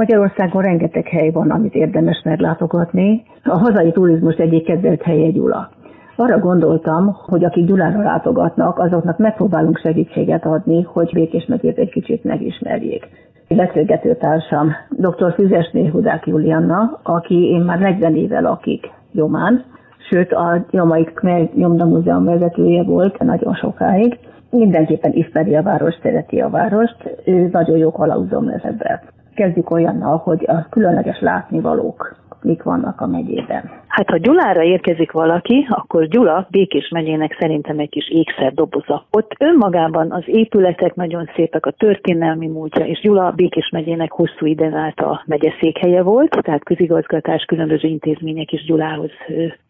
Magyarországon rengeteg hely van, amit érdemes meglátogatni. A hazai turizmus egyik kedvelt helye Gyula. Arra gondoltam, hogy akik Gyulára látogatnak, azoknak megpróbálunk segítséget adni, hogy Békés megyét egy kicsit megismerjék. Beszélgető társam dr. Füzesné Hudák Julianna, aki én már 40 éve lakik Gyomán, sőt a Gyomai Khmer Nyomda Múzeum vezetője volt nagyon sokáig. Mindenképpen ismeri a város, szereti a várost, ő nagyon jó kalauzom lesz ebben. Kezdjük olyannal, hogy a különleges látnivalók mik vannak a megyében. Hát ha Gyulára érkezik valaki, akkor Gyula Békés megyének szerintem egy kis ékszer doboza. Ott önmagában az épületek nagyon szépek, a történelmi múltja, és Gyula Békés megyének hosszú iden át a megyeszékhelye volt, tehát közigazgatás, különböző intézmények is Gyulához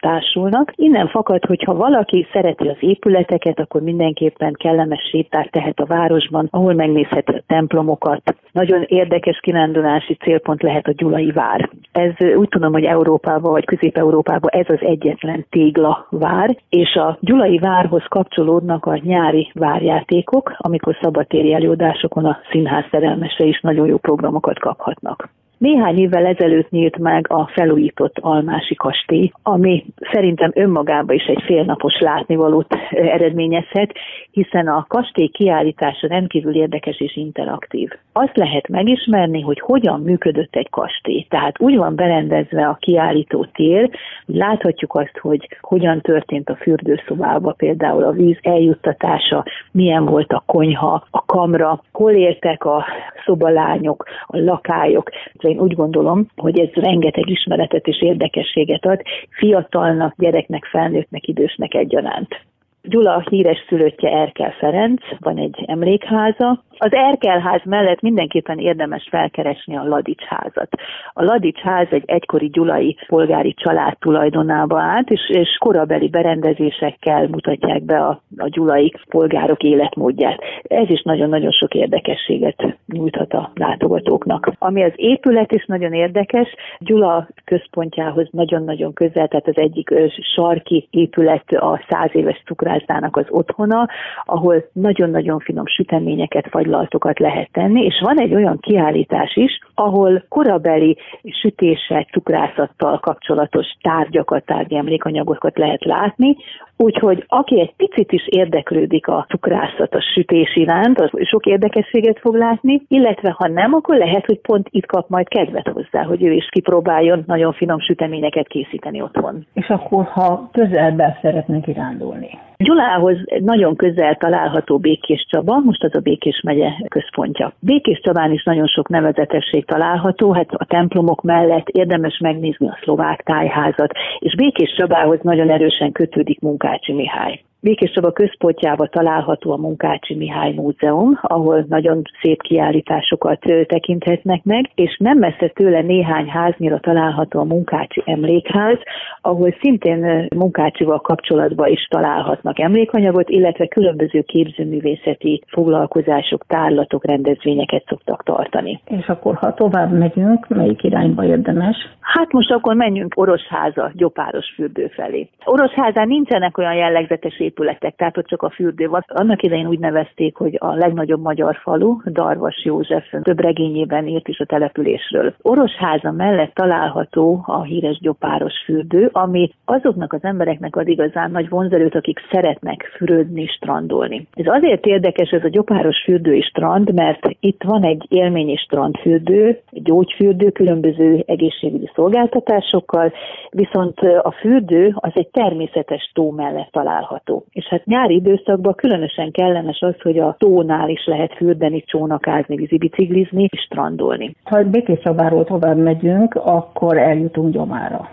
társulnak. Innen fakad, hogy ha valaki szereti az épületeket, akkor mindenképpen kellemes sétát tehet a városban, ahol megnézheti a templomokat. Nagyon érdekes kirándulási célpont lehet a Gyulai vár. Ez úgy tudom, hogy Európában vagy Közép-Európában ez az egyetlen tégla vár, és a Gyulai várhoz kapcsolódnak a nyári várjátékok, amikor szabadtéri előadásokon a színház szerelmese is nagyon jó programokat kaphatnak. Néhány évvel ezelőtt nyílt meg a felújított Almási kastély, ami szerintem önmagában is egy félnapos látnivalót eredményezhet, hiszen a kastély kiállítása rendkívül érdekes és interaktív. Azt lehet megismerni, hogy hogyan működött egy kastély. Tehát úgy van berendezve a kiállító tér, hogy láthatjuk azt, hogy hogyan történt a fürdőszobába például a víz eljuttatása, milyen volt a konyha, a kamra, hol éltek a szobalányok, a lakályok, én úgy gondolom, hogy ez rengeteg ismeretet és érdekességet ad fiatalnak, gyereknek, felnőttnek, idősnek egyaránt. Gyula híres szülöttje Erkel Ferenc, van egy emlékháza, az Erkelház mellett mindenképpen érdemes felkeresni a Ladics házat. A Ladics ház egy egykori gyulai polgári család tulajdonába állt, és, és korabeli berendezésekkel mutatják be a, a gyulai polgárok életmódját. Ez is nagyon-nagyon sok érdekességet nyújthat a látogatóknak. Ami az épület is nagyon érdekes, Gyula központjához nagyon-nagyon közel, tehát az egyik sarki épület a száz éves cukrászdának az otthona, ahol nagyon-nagyon finom süteményeket, vagy fagylatokat lehet tenni, és van egy olyan kiállítás is, ahol korabeli sütéssel, cukrászattal kapcsolatos tárgyakat, tárgyi emlékanyagokat lehet látni, Úgyhogy aki egy picit is érdeklődik a cukrászat, a sütés iránt, az sok érdekességet fog látni, illetve ha nem, akkor lehet, hogy pont itt kap majd kedvet hozzá, hogy ő is kipróbáljon nagyon finom süteményeket készíteni otthon. És akkor, ha közelben szeretnénk irándulni? Gyulához nagyon közel található Békés Csaba, most az a Békés megye központja. Békés Csabán is nagyon sok nevezetesség található, hát a templomok mellett érdemes megnézni a szlovák tájházat, és Békés Csabához nagyon erősen kötődik Munkácsi Mihály. Békés Csaba központjában található a Munkácsi Mihály Múzeum, ahol nagyon szép kiállításokat tekinthetnek meg, és nem messze tőle néhány háznyira található a Munkácsi Emlékház, ahol szintén Munkácsival kapcsolatban is találhatnak emlékanyagot, illetve különböző képzőművészeti foglalkozások, tárlatok, rendezvényeket szoktak tartani. És akkor, ha tovább megyünk, melyik irányba érdemes? Hát most akkor menjünk Orosháza, Gyopáros fürdő felé. Orosházán nincsenek olyan jellegzetes épületek, tehát ott csak a fürdő van. Annak idején úgy nevezték, hogy a legnagyobb magyar falu, Darvas József több regényében írt is a településről. Orosháza mellett található a híres gyopáros fürdő, ami azoknak az embereknek ad igazán nagy vonzerőt, akik szeretnek fürödni, strandolni. Ez azért érdekes ez a gyopáros fürdő és strand, mert itt van egy élményi strandfürdő, gyógyfürdő, különböző egészségügyi szolgáltatásokkal, viszont a fürdő az egy természetes tó mellett található. És hát nyári időszakban különösen kellemes az, hogy a tónál is lehet fürdeni, csónakázni, vízibiciklizni és strandolni. Ha Békés Csabáról tovább megyünk, akkor eljutunk Gyomára.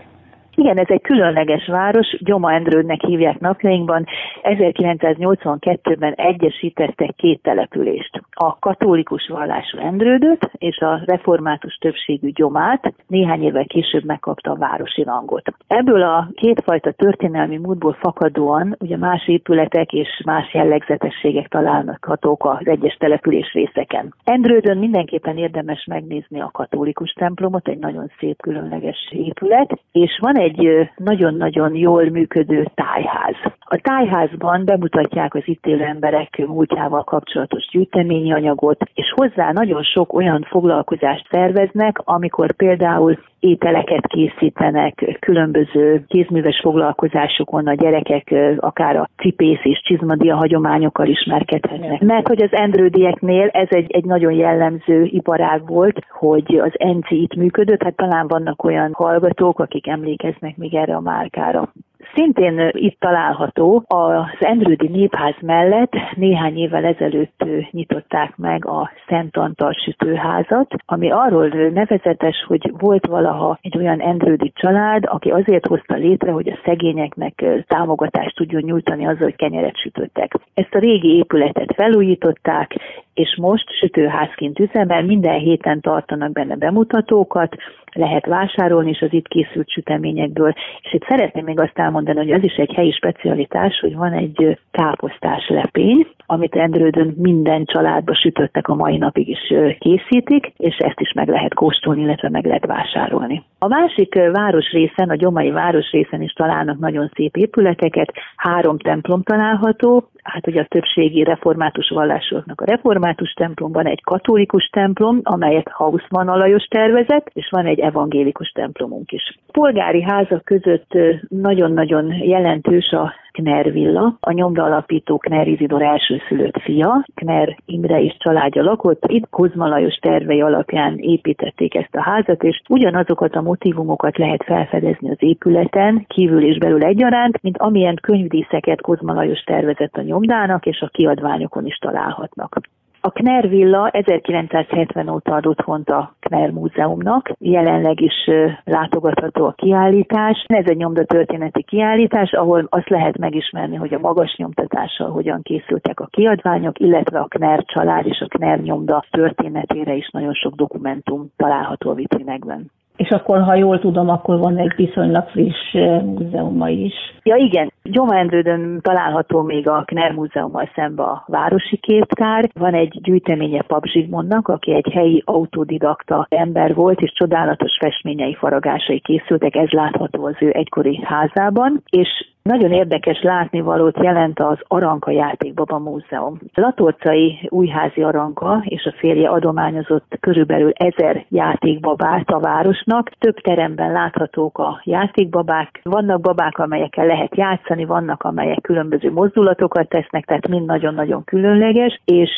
Igen, ez egy különleges város, Gyoma Endrődnek hívják napjainkban. 1982-ben egyesítettek két települést. A katolikus vallású Endrődöt és a református többségű Gyomát néhány évvel később megkapta a városi rangot. Ebből a kétfajta történelmi múltból fakadóan ugye más épületek és más jellegzetességek találhatók az egyes település részeken. Endrődön mindenképpen érdemes megnézni a katolikus templomot, egy nagyon szép különleges épület, és van egy egy nagyon-nagyon jól működő tájház. A tájházban bemutatják az itt élő emberek múltjával kapcsolatos gyűjteményi anyagot, és hozzá nagyon sok olyan foglalkozást szerveznek, amikor például ételeket készítenek, különböző kézműves foglalkozásokon a gyerekek akár a cipész és csizmadia hagyományokkal ismerkedhetnek. Mert hogy az endrődieknél ez egy, egy nagyon jellemző iparág volt, hogy az ENCI itt működött, hát talán vannak olyan hallgatók, akik emlékeznek még erre a márkára. Szintén itt található az Endrődi Népház mellett néhány évvel ezelőtt nyitották meg a Szent Antal sütőházat, ami arról nevezetes, hogy volt valaha egy olyan Endrődi család, aki azért hozta létre, hogy a szegényeknek támogatást tudjon nyújtani azzal, hogy kenyeret sütöttek. Ezt a régi épületet felújították, és most sütőházként üzemel, minden héten tartanak benne bemutatókat, lehet vásárolni is az itt készült süteményekből. És itt szeretném még azt elmondani, hogy az is egy helyi specialitás, hogy van egy káposztás lepény, amit Endrődön minden családba sütöttek a mai napig is készítik, és ezt is meg lehet kóstolni, illetve meg lehet vásárolni. A másik városrészen, a gyomai városrészen is találnak nagyon szép épületeket, három templom található, hát ugye a többségi református vallásoknak a református templomban egy katolikus templom, amelyet Hausmann Alajos tervezett, és van egy evangélikus templomunk is. Polgári házak között nagyon-nagyon jelentős a Kner villa, a nyomda alapító Kner Izidor elsőszülött fia, Kner Imre is családja lakott, itt Kozma Lajos tervei alapján építették ezt a házat, és ugyanazokat a motivumokat lehet felfedezni az épületen, kívül és belül egyaránt, mint amilyen könyvdíszeket Kozma Lajos tervezett a nyomdának, és a kiadványokon is találhatnak. A Kner Villa 1970 óta ad otthont a Kner Múzeumnak, jelenleg is látogatható a kiállítás. Ez egy nyomda történeti kiállítás, ahol azt lehet megismerni, hogy a magas nyomtatással hogyan készültek a kiadványok, illetve a Kner család és a Kner nyomda történetére is nagyon sok dokumentum található a vitrinekben. És akkor, ha jól tudom, akkor van egy viszonylag friss múzeuma is. Ja igen, Gyomendrődön található még a Kner Múzeummal szembe a Városi Képtár. Van egy gyűjteménye Pap Zsigmondnak, aki egy helyi autodidakta ember volt, és csodálatos festményei faragásai készültek, ez látható az ő egykori házában, és nagyon érdekes látnivalót jelent az Aranka Játékbaba Múzeum. Latorcai újházi Aranka és a férje adományozott körülbelül ezer játékbabát a városnak. Több teremben láthatók a játékbabák. Vannak babák, amelyekkel lehet játszani, vannak, amelyek különböző mozdulatokat tesznek, tehát mind nagyon-nagyon különleges, és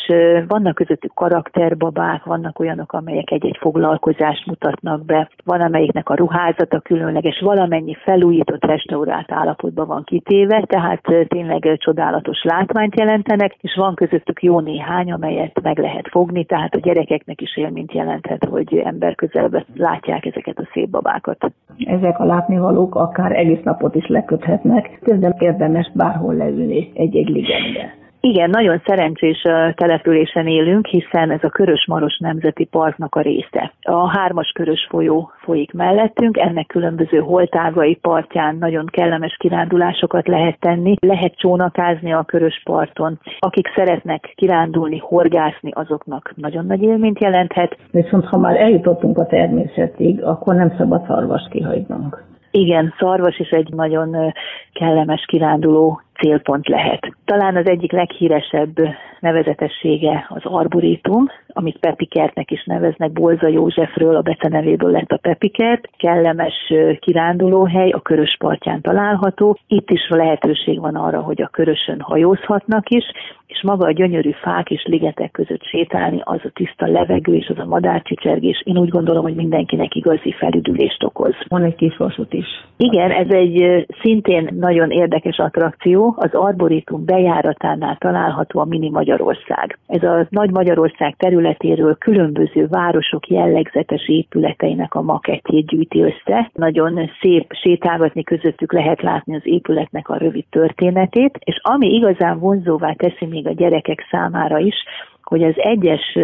vannak közöttük karakterbabák, vannak olyanok, amelyek egy-egy foglalkozást mutatnak be, van, amelyiknek a ruházata különleges, valamennyi felújított, restaurált állapotban van kitéve, tehát tényleg csodálatos látványt jelentenek, és van közöttük jó néhány, amelyet meg lehet fogni, tehát a gyerekeknek is élményt jelenthet, hogy ember közelbe látják ezeket a szép babákat. Ezek a látnivalók akár egész napot is leköthetnek, de érdemes bárhol leülni egy-egy ligetbe. Igen, nagyon szerencsés településen élünk, hiszen ez a Körös-Maros Nemzeti Parknak a része. A hármas Körös folyó folyik mellettünk, ennek különböző holtágai partján nagyon kellemes kirándulásokat lehet tenni, lehet csónakázni a Körös parton. Akik szeretnek kirándulni, horgászni, azoknak nagyon nagy élményt jelenthet. Viszont ha már eljutottunk a természetig, akkor nem szabad szarvast kihagynunk. Igen, szarvas is egy nagyon kellemes kiránduló célpont lehet. Talán az egyik leghíresebb nevezetessége az arborétum, amit Pepikertnek is neveznek, Bolza Józsefről, a becenevéből lett a Pepikert. Kellemes kirándulóhely, a Körös partján található. Itt is lehetőség van arra, hogy a Körösön hajózhatnak is, és maga a gyönyörű fák és ligetek között sétálni, az a tiszta levegő és az a madárcsicsergés, én úgy gondolom, hogy mindenkinek igazi felüdülést okoz. Van egy kis vasút is. Igen, ez egy szintén nagyon érdekes attrakció, az Arborétum bejáratánál található a Mini Magyarország. Ez a Nagy Magyarország területéről különböző városok jellegzetes épületeinek a makettjét gyűjti össze. Nagyon szép sétálgatni közöttük lehet látni az épületnek a rövid történetét, és ami igazán vonzóvá teszi még a gyerekek számára is, hogy az egyes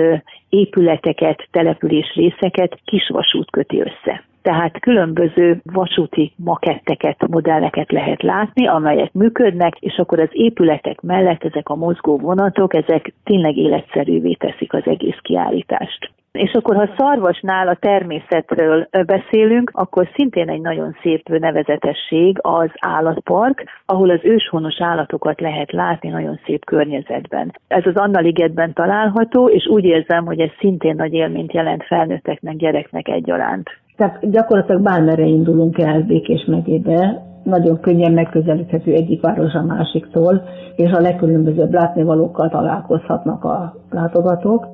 épületeket, település részeket kisvasút köti össze tehát különböző vasúti maketteket, modelleket lehet látni, amelyek működnek, és akkor az épületek mellett ezek a mozgó vonatok, ezek tényleg életszerűvé teszik az egész kiállítást. És akkor, ha szarvasnál a természetről beszélünk, akkor szintén egy nagyon szép nevezetesség az állatpark, ahol az őshonos állatokat lehet látni nagyon szép környezetben. Ez az Anna ligetben található, és úgy érzem, hogy ez szintén nagy élményt jelent felnőtteknek, gyereknek egyaránt. Tehát gyakorlatilag bármerre indulunk el Békés megyébe, nagyon könnyen megközelíthető egyik város a másiktól, és a legkülönbözőbb látnivalókkal találkozhatnak a látogatók.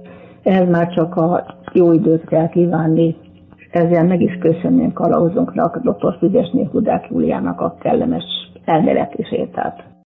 Ehhez már csak a jó időt kell kívánni. Ezzel meg is köszönném kalauzunknak, dr. Füzesné Hudák Júliának a kellemes elméleti sétát.